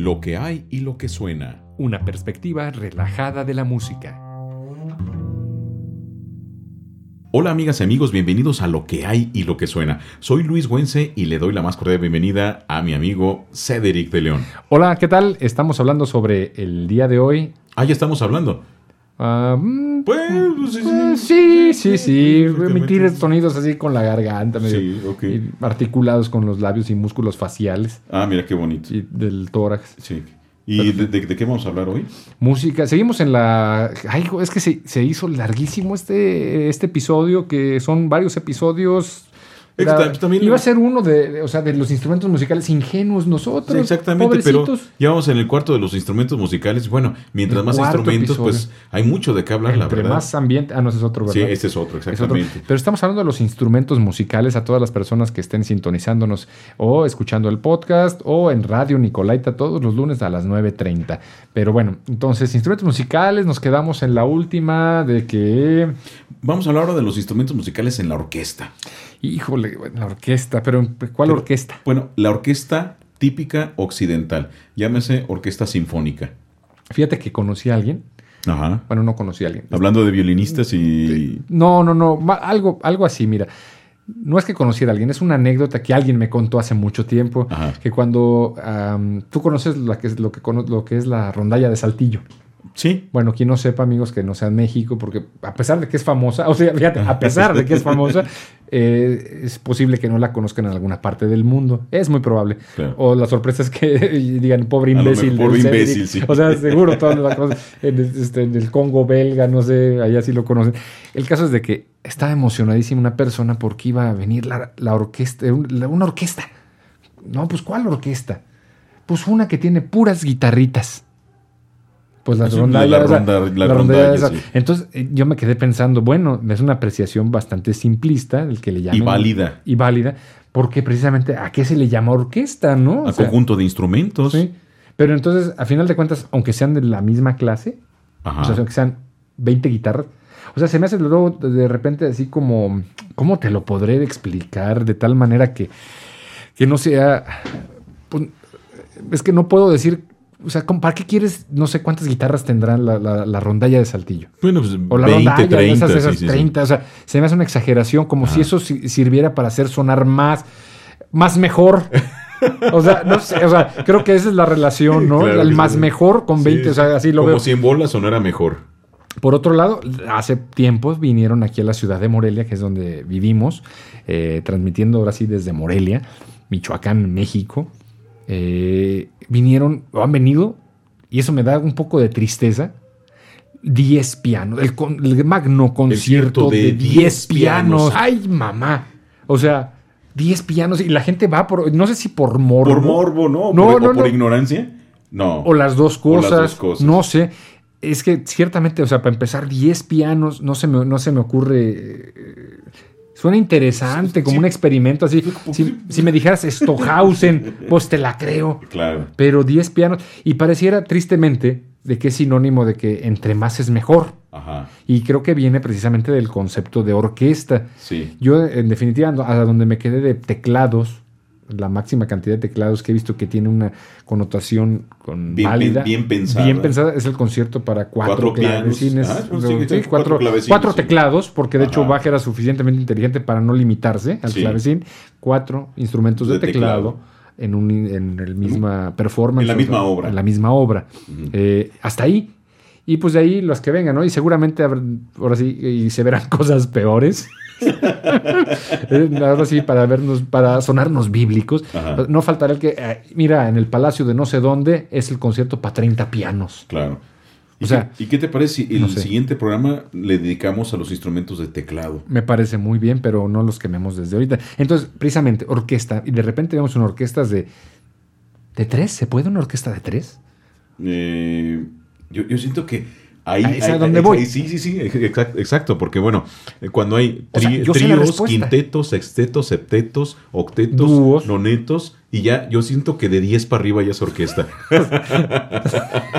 Lo que hay y lo que suena. Una perspectiva relajada de la música. Hola amigas y amigos, bienvenidos a Lo que hay y lo que suena. Soy Luis Güense y le doy la más cordial bienvenida a mi amigo Cedric de León. Hola, ¿qué tal? Estamos hablando sobre el día de hoy. Ah, ya estamos hablando. Mm, Pues, sí, sí. eh, sí, sí, sí. Emitir sonidos así con la garganta, medio- articulados con los labios y músculos faciales Ah, mira qué bonito. y del tórax. Sí. ¿Y de, de- de qué vamos a hablar hoy? Música. Seguimos en la. Ay, es que se, se hizo larguísimo este, este episodio, que son varios episodios. Era- también- iba a ser uno de, de- o sea, de los instrumentos musicales ingenuos nosotros. Sí, exactamente, pero pobrecitos. ya vamos en el cuarto de los instrumentos musicales. Bueno, mientras El más instrumentos, episodio. pues hay mucho de qué hablar, la Entre verdad. más ambiente. Ah, no, ese es otro, ¿verdad? sí, es otro, Es otro. exactamente. Pero estamos hablando de los instrumentos musicales a todas las personas que estén sintonizándonos o escuchando el podcast o en Radio Nicolaita todos los lunes a las 9.30. Pero bueno, entonces, instrumentos musicales, nos quedamos en la última de que... Vamos a hablar ahora de los instrumentos musicales en la orquesta. Híjole, bueno, la orquesta, pero ¿cuál Pero- orquesta? Bueno, la orquesta típica occidental, llámese orquesta sinfónica. Fíjate que conocí a alguien. Ajá. Bueno, no conocí a alguien. Hablando de violinistas y... No, no, no, algo, algo así, mira. No es que conociera a alguien, es una anécdota que alguien me contó hace mucho tiempo, Ajá. que cuando tú conoces que es, lo, que cono- lo que es la rondalla de Saltillo. Sí. Bueno, quien no sepa, amigos, que no sea en México, porque a pesar de que es famosa, o sea, fíjate, a pesar de que es famosa, eh, es posible que no la conozcan en alguna parte del mundo. Es muy probable. Claro. O la sorpresa es que digan, pobre imbécil. pobre del Cedric". imbécil, sí. O sea, seguro todos la conocen. En, el- este, en el Congo belga, no sé, allá sí lo conocen. El caso es de que estaba emocionadísima una persona porque iba a venir la, la orquesta, la- una orquesta. No, pues ¿cuál orquesta? Pues una que tiene puras guitarritas. Pues la Sí, rondalla. la ronda- la la rondalla esa. sí. Entonces eh, yo me quedé pensando, bueno, es una apreciación bastante simplista, el que le llaman. Y válida. Y válida, porque precisamente a qué se le llama orquesta, ¿no? O A sea, conjunto de instrumentos. Sí. Pero entonces, a final de cuentas, aunque sean de la misma clase, Ajá. o sea, aunque sean 20 guitarras, o sea, se me hace luego de repente así como, ¿cómo te lo podré explicar? De tal manera que, que no sea, pues, es que no puedo decir, o sea, ¿cómo- ¿para qué quieres, no sé cuántas guitarras tendrán la, la- la rondalla de Saltillo? Bueno, pues O la 20, rondalla, 30. esas, esas sí, sí, sí. 30, o sea, se me hace una exageración, como Ajá. si eso si- sirviera para hacer sonar más, más mejor. O sea, no sé, o sea, creo que esa es la relación, ¿no? Claro El más sí. mejor con 20, Sí, o sea, así lo Como veo. si en bolas sonara mejor. Por otro lado, hace tiempos vinieron aquí a la ciudad de Morelia, que es donde vivimos, eh, transmitiendo ahora sí desde Morelia, Michoacán, México. Eh, vinieron, o han venido, y eso me da un poco de tristeza. 10 pianos, el, con- el magno concierto de de 10 10 pianos. pianos. Ay, mamá. O sea, 10 pianos y la gente va por, no sé si por morbo. Por morbo, ¿no? No, por, no, o por no. ignorancia. No. O las dos O las cosas. dos cosas. No sé. Es que ciertamente, o sea, para empezar, 10 pianos, no se me, no se me ocurre. Suena interesante, como Sí. un experimento así. Si, si me dijeras Stockhausen, pues te la creo. Claro. Pero 10 pianos. Y pareciera tristemente de que es sinónimo de que entre más es mejor. Ajá. Y creo que viene precisamente del concepto de orquesta. Sí. Yo, en definitiva, a donde me quedé de teclados, la máxima cantidad de teclados que he visto que tiene una connotación con Bien válida, bien pensada. bien pensada, es el concierto para cuatro, clavecines. Ah, sí, Sí, exacto, cuatro, clavecines, teclados, porque de hecho. Bach era suficientemente inteligente para no limitarse al Sí. clavecín. Cuatro instrumentos de, De teclado. teclado. En, un, en el misma performance. En la misma obra. En la misma obra. Eh, hasta ahí. Y pues de ahí los que vengan, ¿no? Y seguramente ahora sí y se verán cosas peores. Eh, ahora sí, para vernos, para sonarnos bíblicos. Ajá. No faltará el que, eh, mira, en el palacio de no sé dónde es el concierto para 30 pianos. Claro. ¿Y, O sea, qué, y qué te parece si el no sé. siguiente programa le dedicamos a los instrumentos de teclado? Me parece muy bien, pero no los quememos desde ahorita. Entonces, precisamente, orquesta. Y de repente vemos una orquesta de. ¿De tres? ¿Se puede una orquesta de tres? Eh, yo, yo siento que Ahí, Ahí es a donde voy. sí, sí, sí, exacto, exacto, porque bueno, eh, cuando hay O sea, tríos, quintetos, sextetos, septetos, octetos, Dúos. nonetos, y ya yo siento que de 10 para arriba ya es orquesta.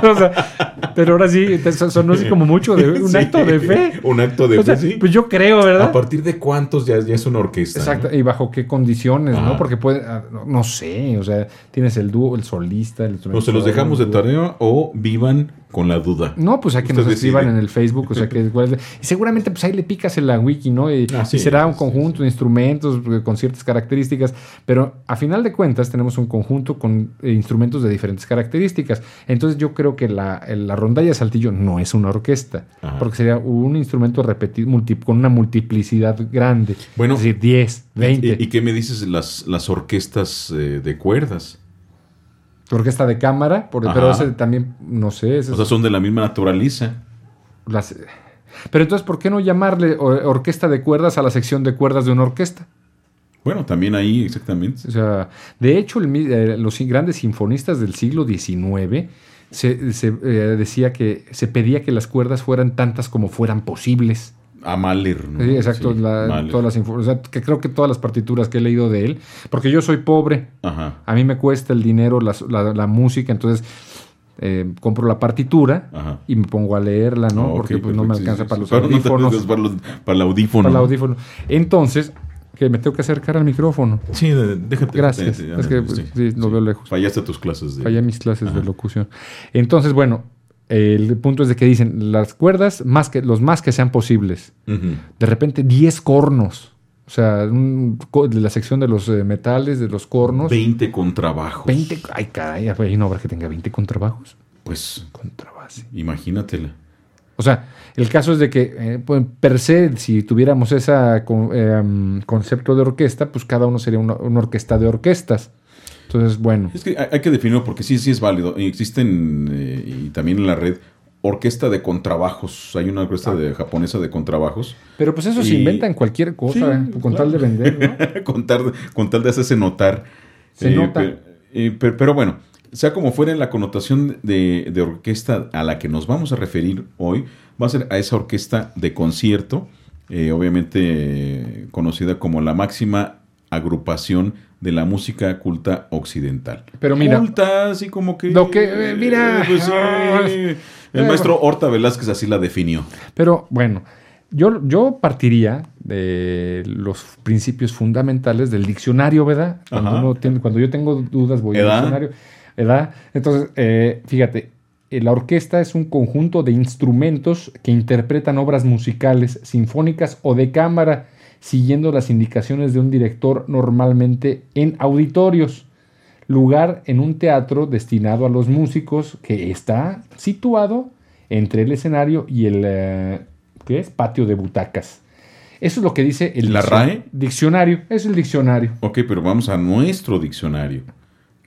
O sea, pero ahora sí, sonó así como mucho de un Sí, acto de fe. Un acto de O sea, fe, sí. Pues yo creo, ¿verdad? ¿A partir de cuántos ya, ya es una orquesta? Exacto, ¿no? y bajo qué condiciones, Ah. ¿no? Porque puede, ah, no, no sé, o sea, tienes el dúo, el solista, el O se los dejamos de tarea o vivan con la duda. No, pues hay que nos escriban decide. en el Facebook, o sea que y seguramente pues ahí le picas en la wiki, ¿no? Y, Ah, sí, y será un sí, conjunto de instrumentos eh, con ciertas características, pero a final de cuentas tenemos un conjunto con eh, instrumentos de diferentes características. Entonces yo creo que la, el- la rondalla de saltillo no es una orquesta, Ajá. porque sería un instrumento repetido multi- con una multiplicidad grande, Bueno, es decir, 10, 20. ¿Y, y qué me dices de las, las orquestas eh, de cuerdas? Orquesta de cámara, por- pero ese también, no sé, ese O sea, son de la misma naturaleza. las- pero entonces, ¿por qué no llamarle orquesta de cuerdas a la sección de cuerdas de una orquesta? Bueno, también ahí, exactamente. O sea, de hecho, el eh, los grandes sinfonistas del siglo XIX se, se, eh, decía que se pedía que las cuerdas fueran tantas como fueran posibles. A Mahler, ¿no? Sí, exacto, Sí, la- Mahler. todas las o sea, que creo que todas las partituras que he leído de él, porque yo soy pobre, Ajá, a mí me cuesta el dinero, la, la música, entonces eh, compro la partitura ajá. y me pongo a leerla, ¿no? Ok, porque pues, no me alcanza sí, para los audífonos. para, los- para el audífono. para el audífono. Entonces, que me tengo que acercar al micrófono. Sí, déjate. Gracias. déjate, Es que, ándale, sí, lo veo lejos. Fallaste tus clases de... Fallé mis clases de locución. Entonces, bueno, el punto es de que dicen las cuerdas, más que, los más que sean posibles. De repente, 10 cornos. O sea, un de la sección de los eh, metales, de los cornos. 20 contrabajos. 20. Ay, caray, hay una obra que tenga 20 contrabajos. Pues, Contrabase. imagínatela. O sea, el caso es de que, eh, pues, per se, si tuviéramos ese concepto de orquesta, pues cada uno sería una, una orquesta de orquestas. Entonces, bueno. Es que hay, que definirlo porque sí, sí es válido. Y Existen, eh, y también en la red, orquesta de contrabajos. Hay una orquesta de, japonesa de contrabajos. Pero pues eso se Y- inventa en cualquier cosa, Sí, con claro. tal de vender, ¿no? con, tal, con tal de hacerse notar. Se nota. Pero, eh, pero- pero bueno, sea como fuera la connotación de, de orquesta a la que nos vamos a referir hoy, va a ser a esa orquesta de concierto, eh, obviamente eh, conocida como la máxima agrupación de la música culta occidental. Pero mira- Culta, así como que... Lo que- eh, mira. pues Ah, el maestro Horta Velázquez así la definió. Pero bueno, yo, yo partiría de los principios fundamentales del diccionario, ¿verdad? Cuando, Ajá. uno tiene- cuando yo tengo dudas voy al ¿Edad? diccionario. ¿Verdad? Entonces, eh, fíjate, eh, la orquesta es un conjunto de instrumentos que interpretan obras musicales, sinfónicas o de cámara, siguiendo las indicaciones de un director normalmente en auditorios, lugar en un teatro destinado a los músicos que está situado entre el escenario y el eh, ¿qué es? patio de butacas. Eso es lo que dice el ¿La RAE? diccionario. Es el diccionario. Ok, pero vamos a nuestro diccionario.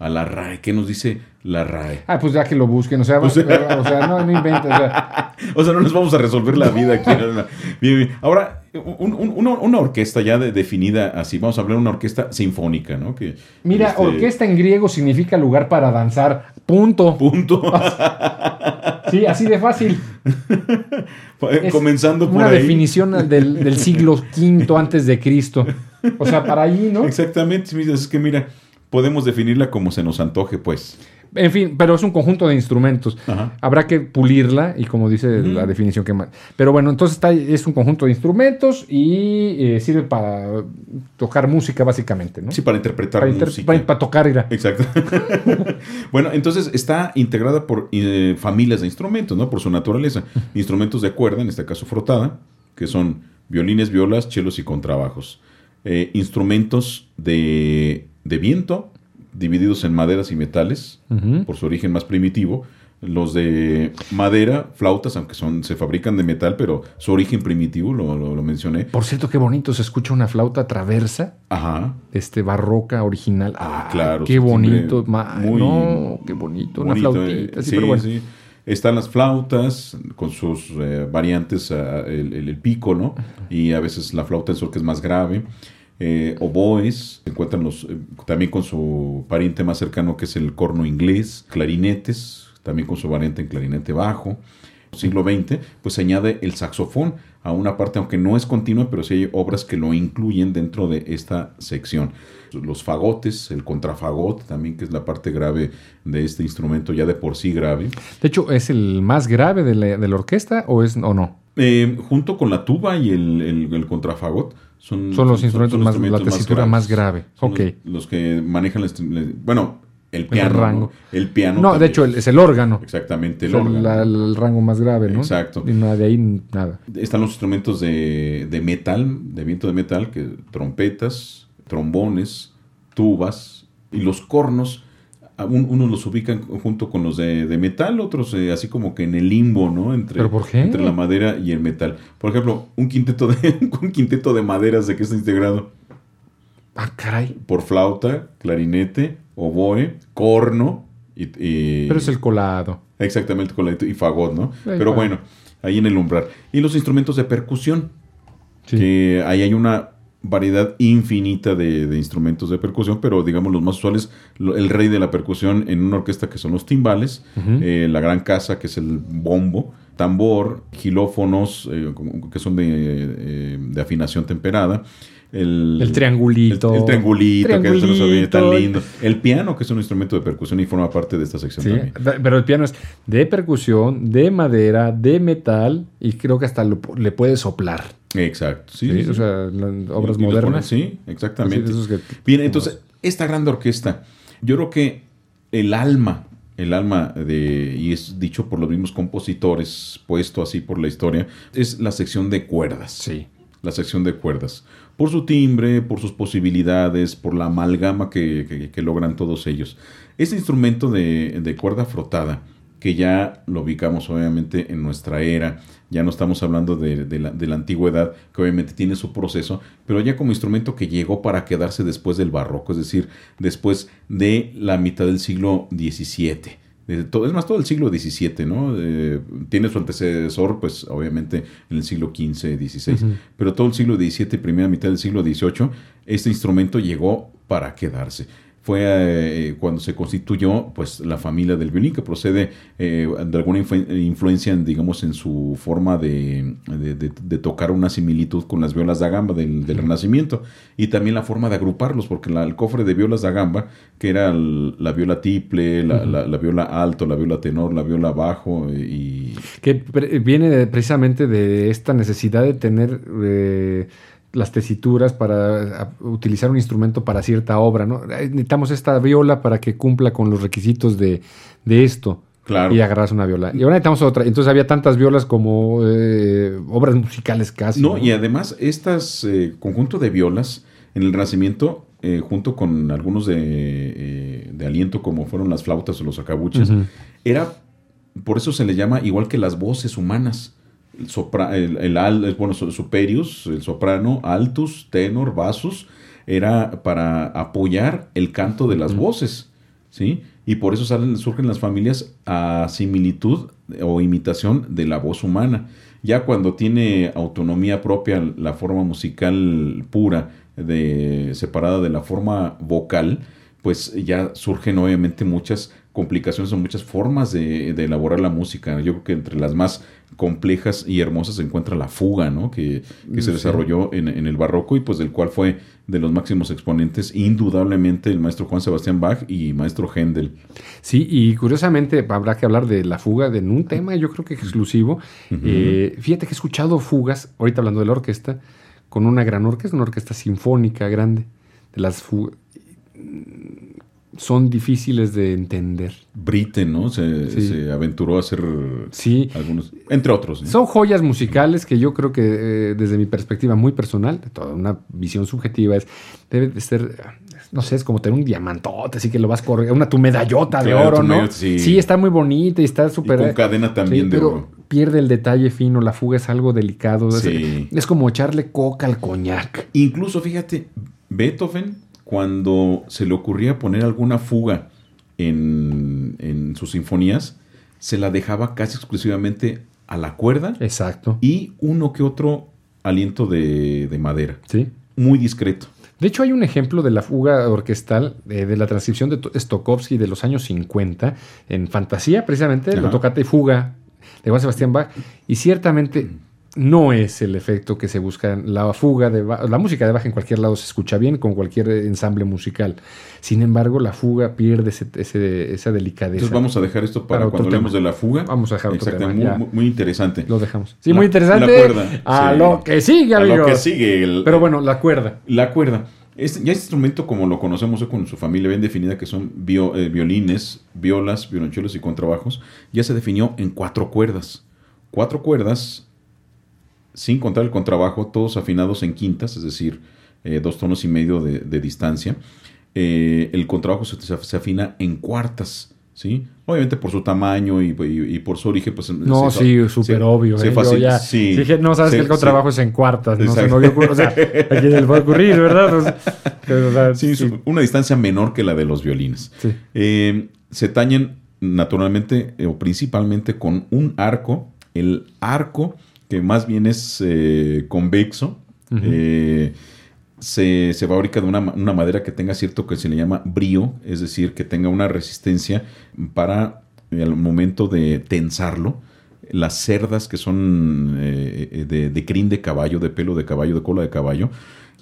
A la RAE. ¿Qué nos dice la RAE? Ah, pues ya que lo busquen. O sea, O sea- o sea, no, no inventes. o sea, O sea, no les vamos a resolver la vida aquí. Bien, bien. Ahora, un- un- una, una orquesta ya de- definida así, vamos a hablar de una orquesta sinfónica, ¿no? Que, mira, este, orquesta en griego significa lugar para danzar. Punto. Punto. Sí, así de fácil. Es Comenzando por Una ahí. definición del, del siglo V antes de Cristo. O sea, para allí, ¿no? Exactamente. Es que mira, podemos definirla como se nos antoje, pues. En fin, pero es un conjunto de instrumentos. Ajá. Habrá que pulirla y como dice la definición que más. Pero bueno, entonces está, es un conjunto de instrumentos y eh, sirve para tocar música básicamente, ¿no? Sí, para interpretar para, inter- música. para- para tocar, mira. Exacto. bueno, entonces está integrada por eh, familias de instrumentos, ¿no? Por su naturaleza. Instrumentos de cuerda, en este caso frotada, que son violines, violas, chelos y contrabajos. Eh, instrumentos de, de viento, divididos en maderas y metales, por su origen más primitivo. Los de madera, flautas, aunque son, se fabrican de metal, pero su origen primitivo, lo, lo- lo mencioné. Por cierto, qué bonito se escucha una flauta traversa, Ajá. este barroca original. Ah, Ah, claro, Qué bonito. muy no, qué bonito. Una Bonito, flautita. eh, sí, sí, pero bueno. sí. Están las flautas con sus eh, variantes, ah, el, el- el pico, ¿no? Y a veces la flauta en sol que es más grave. Eh, oboes, se encuentran los, eh, también con su pariente más cercano que es el corno inglés. Clarinetes, también con su variante en clarinete bajo. siglo XX, pues se añade el saxofón a una parte, aunque no es continua, pero sí hay obras que lo incluyen dentro de esta sección. Los fagotes, el contrafagot también, que es la parte grave de este instrumento, ya de por sí grave. De hecho, ¿es el más grave de la, de la orquesta o, es, o no? Eh, junto con la tuba y el, el, el contrafagot, son, Son los instrumentos más, la tesitura más, grave. Son Ok. Los, los que manejan, la estri- la- bueno, el El piano. rango. ¿no? El piano. No, de hecho, el- es el órgano. Exactamente, el O sea, órgano. la- el rango más grave, ¿no? Exacto. Y nada, de ahí nada. Están los instrumentos de, de metal, de viento de metal, que trompetas, trombones, tubas y los cornos. A un- Unos los ubican junto con los de, de metal, otros eh, así como que en el limbo, ¿no? Entre, ¿Pero por qué? entre la madera y el metal. Por ejemplo, un quinteto de, un quinteto de maderas de que está integrado Ah, caray. por flauta, clarinete, oboe, corno y, y- Pero es el colado. Exactamente, la- y fagot, ¿no? Ahí Pero va. bueno, ahí en el umbral. Y los instrumentos de percusión, Sí. que ahí hay una variedad infinita de, de instrumentos de percusión, pero digamos los más usuales, el rey de la percusión en una orquesta que son los timbales, eh, la gran casa que es el bombo, tambor, gilófonos eh, que son de, eh, de afinación temperada, el, El triangulito. el, el triangulito, que se oye tan lindo, el piano que es un instrumento de percusión y forma parte de esta sección Sí, también. pero el piano es de percusión, de madera, de metal y creo que hasta lo- le puede soplar. Exacto, sí, Sí, sí. O sea, obras modernas. ponen- Sí, Así exactamente. esos que- Bien, entonces, esta gran orquesta, yo creo que el alma, el alma de, y es dicho por los mismos compositores, puesto así por la historia, es la sección de cuerdas. Sí. La sección de cuerdas. Por su timbre, por sus posibilidades, por la amalgama que, que- que logran todos ellos. Este instrumento de, de cuerda frotada, que ya lo ubicamos obviamente en nuestra era, ya no estamos hablando de, de la, de la antigüedad, que obviamente tiene su proceso, pero ya como instrumento que llegó para quedarse después del barroco, es decir, después de la mitad del siglo XVII. De todo, es más, todo el siglo XVII, ¿no? Eh, tiene su antecesor, pues, obviamente, en el siglo XV, XVI. Pero todo el siglo XVII primera mitad del siglo XVIII, este instrumento llegó para quedarse. Fue eh, cuando se constituyó, pues, la familia del violín, que procede eh, de alguna influ- influencia, en, digamos, en su forma de, de- de- de tocar una similitud con las violas da gamba del, del Renacimiento. Y también la forma de agruparlos, porque la- el cofre de violas da gamba, que era el- la viola tiple, la, la- la viola alto, la viola tenor, la viola bajo eh, y... Que pre- viene precisamente de esta necesidad de tener eh, las tesituras para utilizar un instrumento para cierta obra, ¿no? Necesitamos esta viola para que cumpla con los requisitos de, de esto. Claro. Y agarras una viola. Y ahora necesitamos otra. Entonces había tantas violas como eh, obras musicales casi. No, y además, estas eh, conjunto de violas en el Renacimiento, eh, junto con algunos de, de aliento, como fueron las flautas o los acabuches, era, por eso se le llama igual que las voces humanas. El, sopra- el, el bueno, su- superius, el soprano, altus, tenor, basus, era para apoyar el canto de las voces, ¿sí? Y por eso salen, surgen las familias a similitud o imitación de la voz humana. Ya cuando tiene autonomía propia la forma musical pura, de, separada de la forma vocal, pues ya surgen obviamente muchas complicaciones o muchas formas de, de elaborar la música. Yo creo que entre las más complejas y hermosas se encuentra la fuga, ¿no? Que, que se desarrolló en, en el barroco y pues del cual fue de los máximos exponentes indudablemente el maestro Juan Sebastián Bach y maestro Händel. Sí, y curiosamente habrá que hablar de la fuga de en un tema, yo creo que exclusivo. Eh, fíjate que he escuchado fugas, ahorita hablando de la orquesta, con una gran orquesta, una orquesta sinfónica grande. De las fugas. Son difíciles de entender. Britten, ¿no? Se, Sí. se aventuró a hacer Sí, algunos, entre otros. ¿no? Son joyas musicales que yo creo que eh, desde mi perspectiva muy personal, de toda una visión subjetiva, es debe de ser, no sé, es como tener un diamantote, así que lo vas corriendo, una tu medallota de oro, ¿no? medallota, sí. está muy bonita y está súper... con cadena también Sí, de pero oro. pierde el detalle fino, la fuga es algo delicado. es- Sí. Es, como echarle coca al coñac. Incluso, fíjate, Beethoven, cuando se le ocurría poner alguna fuga en, en sus sinfonías, se la dejaba casi exclusivamente a la cuerda Exacto. y uno que otro aliento de, de madera. Sí. Muy discreto. De hecho, hay un ejemplo de la fuga orquestal eh, de la transcripción de To- Stokowski de los años 50 en Fantasía, precisamente, Ajá. la tocata y fuga de Juan Sebastián Bach, y ciertamente no es el efecto que se busca. La fuga de Bach- la música de Bach en cualquier lado se escucha bien con cualquier ensamble musical. Sin embargo, la fuga pierde ese- ese- esa delicadeza. Entonces vamos a dejar esto para, cuando hablemos de la fuga. Vamos a dejar otro Exacto, tema, muy, ya. muy- interesante. Lo dejamos. Sí, La- muy interesante. la cuerda, A sí. lo que sigue, A amigos. lo que sigue. el- Pero bueno, la cuerda. La cuerda. Este, ya este instrumento, como lo conocemos con su familia bien definida, que son eh, violines, violas, violonchelos y contrabajos, ya se definió en cuatro cuerdas. Cuatro cuerdas, sin contar el contrabajo, todos afinados en quintas, es decir, eh, dos tonos y medio de, de distancia. Eh, el contrabajo se, se afina en cuartas, ¿sí? Obviamente por su tamaño y, y- y por su origen, pues... No, se- sí, se- súper se- obvio. se ¿eh? Yo ya sí. dije, no, sabes Se- que el contrabajo se- es en cuartas. No se me había ocurrido. O sea, a quién le puede ocurrir, ¿verdad? Pero, o sea, Sí, sí, una distancia menor que la de los violines. sí. Eh, se tañen naturalmente o principalmente con un arco. El arco, que más bien es eh, convexo, eh, se, se fabrica de una, una madera que tenga cierto que se le llama brío, es decir, que tenga una resistencia para eh, al momento de tensarlo. Las cerdas que son eh, de, de crin de caballo, de pelo de caballo, de cola de caballo,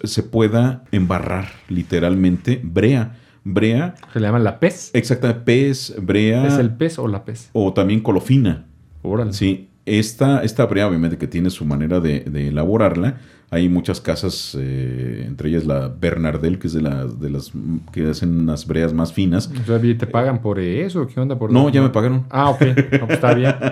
se pueda embarrar literalmente brea. Brea Se le llama la pez. Exactamente, pez, brea ¿Es el pez o la pez? o también colofina. Órale. Sí, esta, esta brea obviamente que tiene su manera de, de elaborarla. Hay muchas casas, eh, entre ellas la Bernardel, que es de las, de las que hacen unas breas más finas. O sea, ¿y ¿te pagan por eso? ¿Qué onda? Por No, ya me pagaron. Ah, ok. No, pues está bien.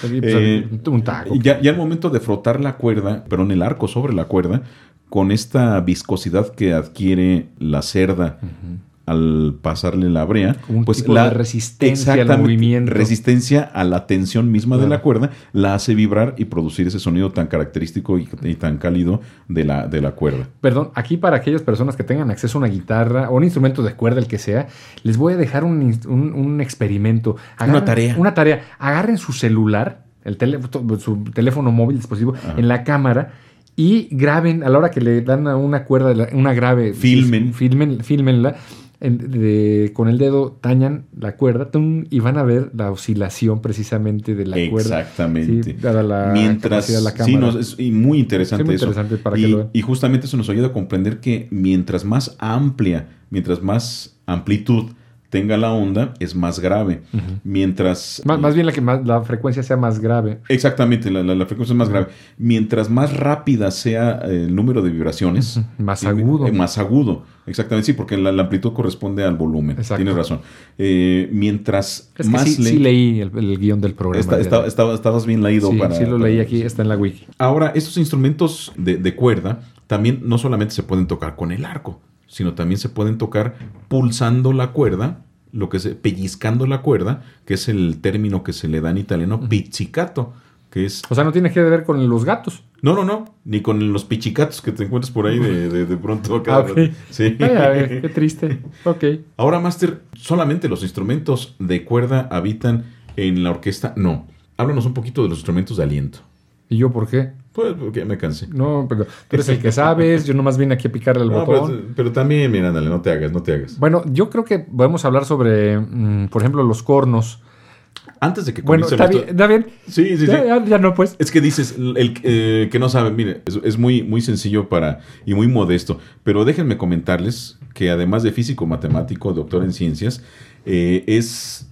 Sí, pues, Eh, un taco. Ya, ya al momento de frotar la cuerda, perdón, el arco sobre la cuerda, con esta viscosidad que adquiere la cerda al pasarle la brea, un pues tipo la de resistencia al movimiento. resistencia a la tensión misma de la cuerda, la hace vibrar y producir ese sonido tan característico y, y tan cálido de la, de la cuerda. Perdón, aquí para aquellas personas que tengan acceso a una guitarra o un instrumento de cuerda, el que sea, les voy a dejar un, un- un experimento. Una tarea. Una tarea. Agarren su celular, el tele- su teléfono móvil, dispositivo, Ajá. en la cámara y graben a la hora que le dan a una cuerda, una grave. Filmen. Filmen, filmenla. En- de- con el dedo tañan la cuerda tum, y van a ver la oscilación precisamente de la cuerda. Exactamente. Sí, mientras capacidad de la sí, cámara. no, es y muy interesante Sí, muy eso. para y, que lo vean. y justamente eso nos ayuda a comprender que mientras más amplia, mientras más amplitud tenga la onda, es más grave. Mientras Más, más bien la que más, la frecuencia sea más grave. Exactamente, la, la- la frecuencia es más grave. Mientras más rápida sea eh, el número de vibraciones, más agudo. eh, más agudo. Exactamente, sí, porque la, la amplitud corresponde al volumen. Exacto. Tienes razón. Eh, mientras Es que más sí, sí lento- leí el, el guion del programa. Está- de- está- estaba- estabas bien leído sí, para. sí lo para- leí aquí, está en la wiki. Ahora, estos instrumentos de, de cuerda también no solamente se pueden tocar con el arco, sino también se pueden tocar pulsando la cuerda, lo que se pellizcando la cuerda, que es el término que se le da en italiano pizzicato, que es O sea, no tiene que ver con los gatos. no, no, no, ni con los pichicatos que te encuentras por ahí de, de, de pronto. Ah, ok. rato. Sí. Ay, a ver, qué triste. Ok. Ahora, Master, solamente los instrumentos de cuerda habitan en la orquesta. No. Háblanos un poquito de los instrumentos de aliento. ¿Y yo por qué? Pues porque me cansé. No, pero tú eres el que sabes, yo nomás vine aquí a picarle No, botón. pues, pero también, mira, ándale, no te hagas, no te hagas. Bueno, yo creo que podemos hablar sobre, mm, por ejemplo, los cornos. Antes de que Bueno, comience está bien, historia- está bien. Sí, sí, sí. Ya, ya- ya no, pues. Es que dices, el eh, que no sabe, mire, es, es muy, muy sencillo para y muy modesto, pero déjenme comentarles que además de físico matemático, doctor en ciencias, eh, es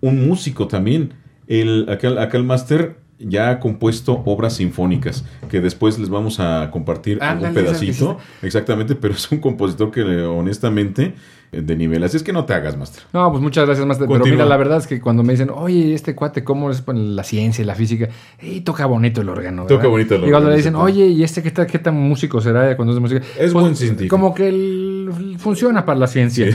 un músico también. El, acá, acá el máster ya ha compuesto obras sinfónicas que después les vamos a compartir algún esa que pedacito. Exactamente, pero es un compositor que eh, honestamente eh, de nivel. Así es que no te hagas, máster. No, pues muchas gracias, Master. Pero mira, la verdad es que cuando me dicen, oye, este cuate, ¿cómo es la ciencia y la física? Y toca bonito el órgano. Toca bonito el Y cuando órgano, le dicen, oye, ¿y este qué, qué tan músico será cuando es de música? Es buen científico. Como que el- funciona para la ciencia.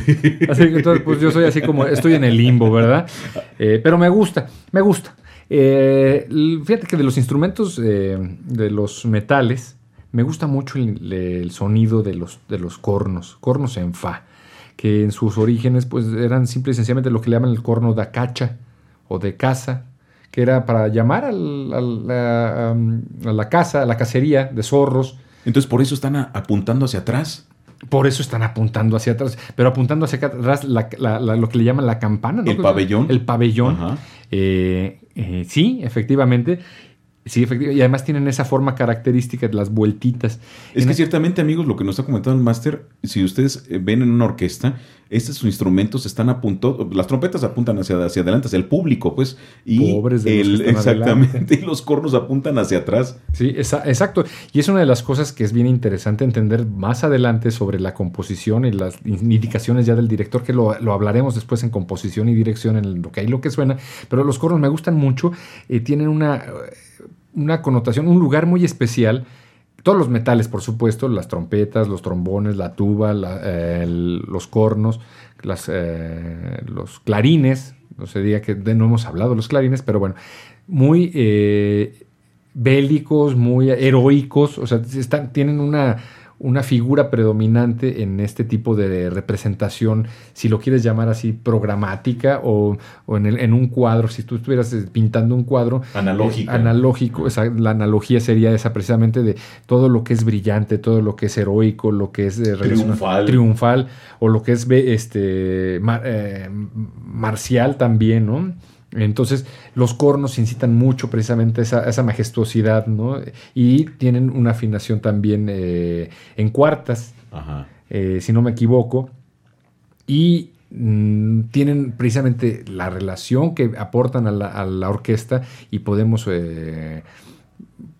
Así que entonces, pues yo soy así como, estoy en el limbo, ¿verdad? Eh, pero me gusta, me gusta. Eh, fíjate que de los instrumentos eh, de los metales, me gusta mucho el, el sonido de los, de los cornos, cornos en fa, que en sus orígenes pues eran simple y sencillamente lo que le llaman el corno da cacha o de casa, que era para llamar al- al- a, a la casa, a la cacería de zorros. Entonces por eso están a- apuntando hacia atrás. Por eso están apuntando hacia atrás, pero apuntando hacia atrás la- la- la- lo que le llaman la campana, ¿no? El pabellón. El pabellón. Ajá. Eh, eh, sí, efectivamente. Sí, efectivamente. Y además tienen esa forma característica de las vueltitas. Es En- que ciertamente, amigos, lo que nos ha comentado el máster, si ustedes eh, ven en una orquesta, estos instrumentos están apuntados, las trompetas apuntan hacia, hacia adelante, hacia el público, pues, y Pobres de los que están exactamente, adelante. y los cornos apuntan hacia atrás. Sí, esa- exacto. Y es una de las cosas que es bien interesante entender más adelante sobre la composición y las indicaciones ya del director, que lo, lo hablaremos después en composición y dirección, en lo que hay lo que suena. Pero los cornos me gustan mucho, eh, tienen una, una connotación, un lugar muy especial. Todos los metales, por supuesto, las trompetas, los trombones, la tuba, eh, los cornos, eh, los clarines, no se diga que no hemos hablado de los clarines, pero bueno, muy eh, bélicos, muy heroicos, o sea, tienen una, una figura predominante en este tipo de representación, si lo quieres llamar así, programática o, o en, el- en un cuadro, si tú estuvieras eh, pintando un cuadro, eh, analógico, esa- la analogía sería esa precisamente de todo lo que es brillante, todo lo que es heroico, lo que es eh, Triunfal. triunfal, o lo que es este mar- eh, marcial también, ¿no? Entonces, los cornos incitan mucho precisamente esa, esa majestuosidad, ¿no? Y tienen una afinación también eh, en cuartas, Ajá. eh, si no me equivoco, y mm, tienen precisamente la relación que aportan a la, a la orquesta y podemos... eh,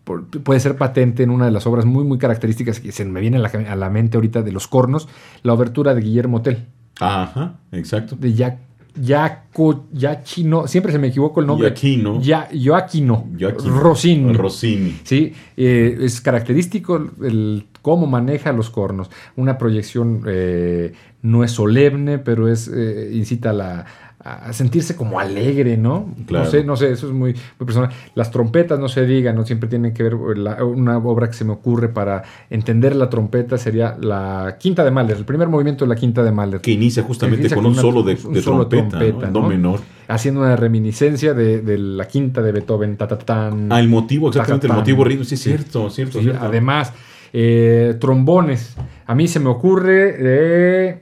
por- puede ser patente en una de las obras muy muy características que se me viene a la, a la mente ahorita de los cornos, la obertura de Guillermo Tell, Ajá, exacto. de Ya, Yaco, Yachino, siempre se me equivoco el nombre. Giacchino. Ya, Joaquino, Joaquino. Rossini. Rossini. Sí, eh, es característico el cómo maneja los cornos. Una proyección eh, no es solemne, pero es eh, incita a, la- a sentirse como alegre, ¿no? Claro. No sé, no sé, eso es muy, muy personal. Las trompetas, no se diga, no siempre tienen que ver. la- una obra que se me ocurre para entender la trompeta sería la quinta de Mahler, el primer movimiento de la quinta de Mahler. Que inicia justamente Inicia con con un solo de, un de solo trompeta, trompeta, menor. Haciendo una reminiscencia de, de la quinta de Beethoven, ta, ta, tan. Ah, el motivo, exactamente, el motivo ritmo. Sí, es Sí. cierto, cierto, Sí, cierto. además, eh, trombones. A mí se me ocurre de.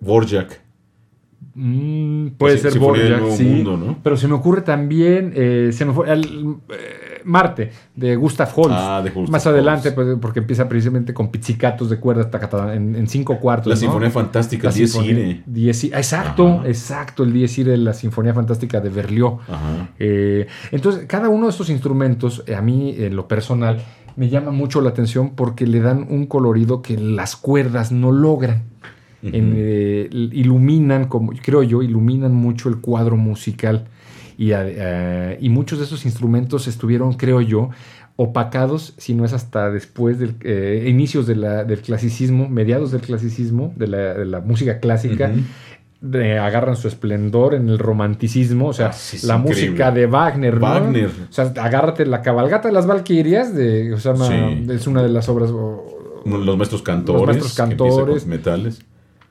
Borjak. Mm, puede Sí, ser Borjak, Nuevo sí. Mundo, ¿no? Pero se me ocurre también. eh, se me fue. el, eh, Marte, de Gustav Holst. Ah, de Gustav Más adelante, pues, porque empieza precisamente con pizzicatos de cuerdas en, en cinco cuartos. La ¿no? Sinfonía Fantástica, Irae. Dies Irae. Exacto, Ajá. exacto, el Dies Irae, la Sinfonía Fantástica de Berlioz. Eh, entonces, cada uno de estos instrumentos, a mí, en lo personal, me llama mucho la atención porque le dan un colorido que las cuerdas no logran. Eh, iluminan, como creo yo, iluminan mucho el cuadro musical. Y, eh, y muchos de esos instrumentos estuvieron, creo yo, opacados, si no es hasta después del eh, inicios de la- del clasicismo, mediados del clasicismo, de la, de la música clásica, de- agarran su esplendor en el romanticismo, o sea, Ah, sí, la increíble. música de Wagner, ¿no? Wagner. O sea, agárrate la cabalgata de las Valquirias, de, o sea, una- Sí. es una de las obras. o- Los maestros cantores. Los maestros que con metales.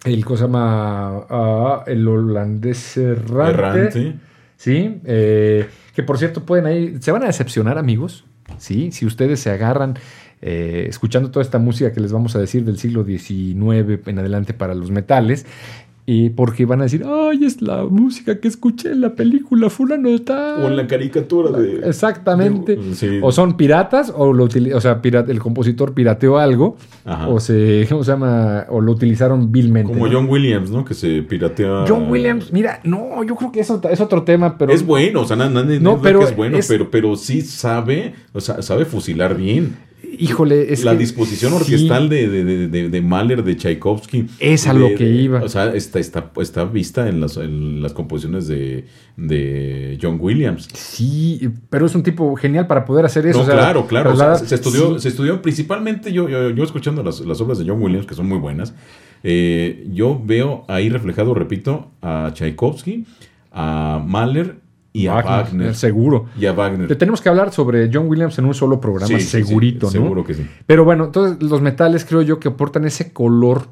El cosa ah, el holandés errante. Errante. Sí, eh, que por cierto pueden ahí, se van a decepcionar amigos, sí, si ustedes se agarran eh, escuchando toda esta música que les vamos a decir del siglo XIX en adelante para los metales, y porque van a decir, ay, es la música que escuché en la película fulano de tal. O en la caricatura de. Exactamente. de- sí. O son piratas, o, lo utili- o sea, pira- el compositor pirateó algo, Ajá. o se, ¿cómo se llama? O lo utilizaron vilmente. Como ¿no? John Williams, ¿no? Que se piratea. John Williams, mira, no, yo creo que eso es otro tema, pero. es bueno, o sea, No, no, pero que es bueno, es- pero, pero sí sabe, o sea, sabe fusilar bien. Híjole, es la que disposición orquestal de, de, de, de, de Mahler, de Tchaikovsky. Es a lo que iba. O sea, está, está, está vista en las, en las composiciones de, de John Williams. Sí, pero es un tipo genial para poder hacer eso. No, o sea, claro, claro. o sea, trasladar- se, estudió, sí. se estudió principalmente, yo, yo, yo escuchando las, las obras de John Williams, que son muy buenas, eh, yo veo ahí reflejado, repito, a Tchaikovsky, a Mahler y a Wagner. Seguro. Y a Wagner. Le tenemos que hablar sobre John Williams en un solo programa, Sí, sí, sí, segurito, ¿no? Seguro que sí. Pero bueno, entonces los metales creo yo que aportan ese color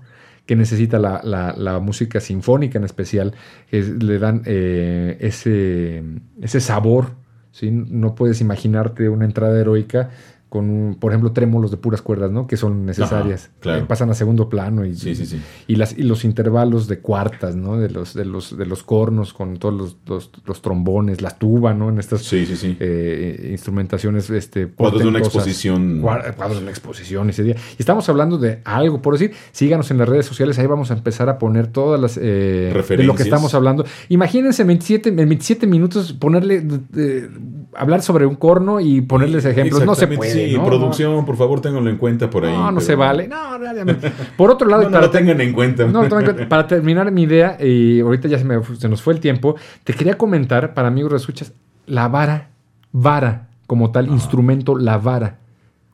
que necesita la, la- la música sinfónica en especial, que le dan eh, ese, ese sabor. ¿sí? No puedes imaginarte una entrada heroica con, un- por ejemplo, trémolos de puras cuerdas, ¿no? Que son necesarias. Ajá, claro. Pasan a segundo plano y, Sí, sí, sí. y, las, y los intervalos de cuartas, ¿no? De los, de los, de los cornos con todos los, los, los trombones, la tuba, ¿no? En estas Sí, sí, sí. eh, instrumentaciones este, Cuadros de una exposición. Cuadros de una exposición ese día. Y estamos hablando de algo, por decir, síganos en las redes sociales, ahí vamos a empezar a poner todas las... eh, de lo que Referencias. estamos hablando. Imagínense en 27, en 27 minutos ponerle... eh, hablar sobre un corno y ponerles ejemplos. No se puede, Sí, ¿no? producción, por favor, ténganlo en cuenta por ahí. No, no pero- se vale. No, realmente. Por otro lado, No, y para lo tengan en cuenta. no, para terminar mi idea, y ahorita ya se, me, se nos fue el tiempo, te quería comentar, para amigos escuchas, la vara, vara, como tal, instrumento, la vara,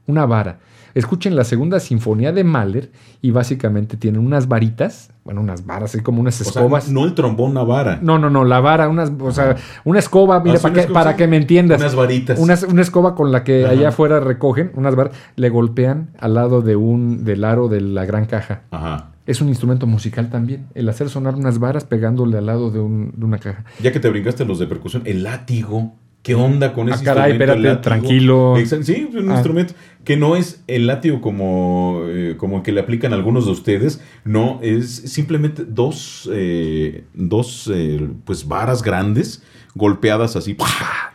una vara. Escuchen la segunda sinfonía de Mahler y básicamente tienen unas varitas, bueno, unas varas, así como unas O sea, escobas. no el trombón, una vara. No, no, no, la vara, unas, o sea, una escoba, mira, Ah, para, que, escoba, para que me entiendas. Unas varitas. Unas- una escoba con la que Ajá. allá afuera recogen, unas varas, le golpean al lado de un, del aro de la gran caja. Ajá. Es un instrumento musical también, el hacer sonar unas varas pegándole al lado de, un- de una caja. Ya que te brincaste los de percusión, el látigo. ¿Qué onda con Ah, ese caray, instrumento? espérate, tranquilo. Exacto, Sí, es un Ah. instrumento que no es el látigo como, eh, como el que le aplican algunos de ustedes. No, es simplemente dos, eh, dos eh, pues varas grandes golpeadas así.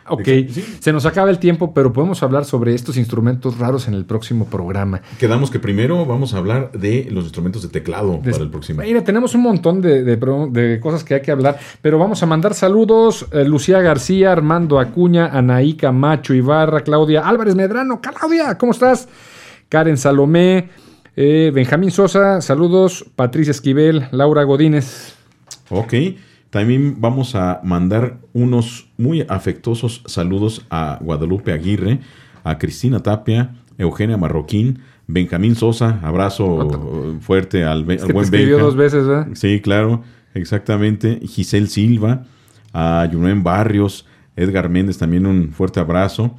Ok, Sí. se nos acaba el tiempo, pero podemos hablar sobre estos instrumentos raros en el próximo programa. Quedamos que primero vamos a hablar de los instrumentos de teclado Des- para el próximo. Mira, tenemos un montón de, de cosas que hay que hablar, pero vamos a mandar saludos. eh, Lucía García, Armando Acuña, Anaí Camacho Ibarra, Claudia Álvarez Medrano. Claudia, ¿cómo estás? Karen Salomé, eh, Benjamín Sosa, saludos. Patricia Esquivel, Laura Godínez. Ok, también vamos a mandar unos muy afectuosos saludos a Guadalupe Aguirre, a Cristina Tapia, Eugenia Marroquín, Benjamín Sosa, abrazo eh, fuerte al, Es te buen escribió Benja. dos veces, ¿verdad? Sí, claro, exactamente. Giselle Silva, a Yunuen Barrios, Edgar Méndez, también un fuerte abrazo.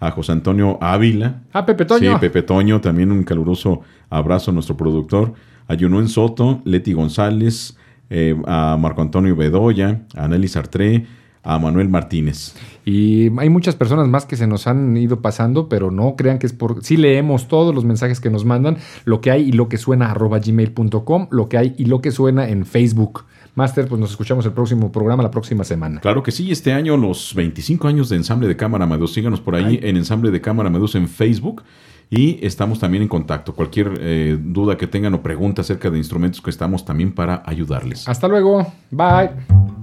A José Antonio Ávila, Ah, Pepe Toño. Sí, Pepe Toño, también un caluroso abrazo a nuestro productor. A Yunuen Soto, Leti González, eh, a Marco Antonio Bedoya, a Nelly Sartré, a Manuel Martínez. Y hay muchas personas más que se nos han ido pasando, pero no crean que es por... Sí leemos todos los mensajes que nos mandan, lo que hay y lo que suena arroba gmail.com, lo que hay y lo que suena en Facebook. Master, pues nos escuchamos el próximo programa la próxima semana. Claro que sí, este año los 25 años de Ensamble de Cámara Medus. Síganos por ahí en Ensamble de Cámara Medus en Facebook. Y estamos también en contacto. Cualquier eh, duda que tengan o pregunta acerca de instrumentos que estamos también para ayudarles. Hasta luego. Bye.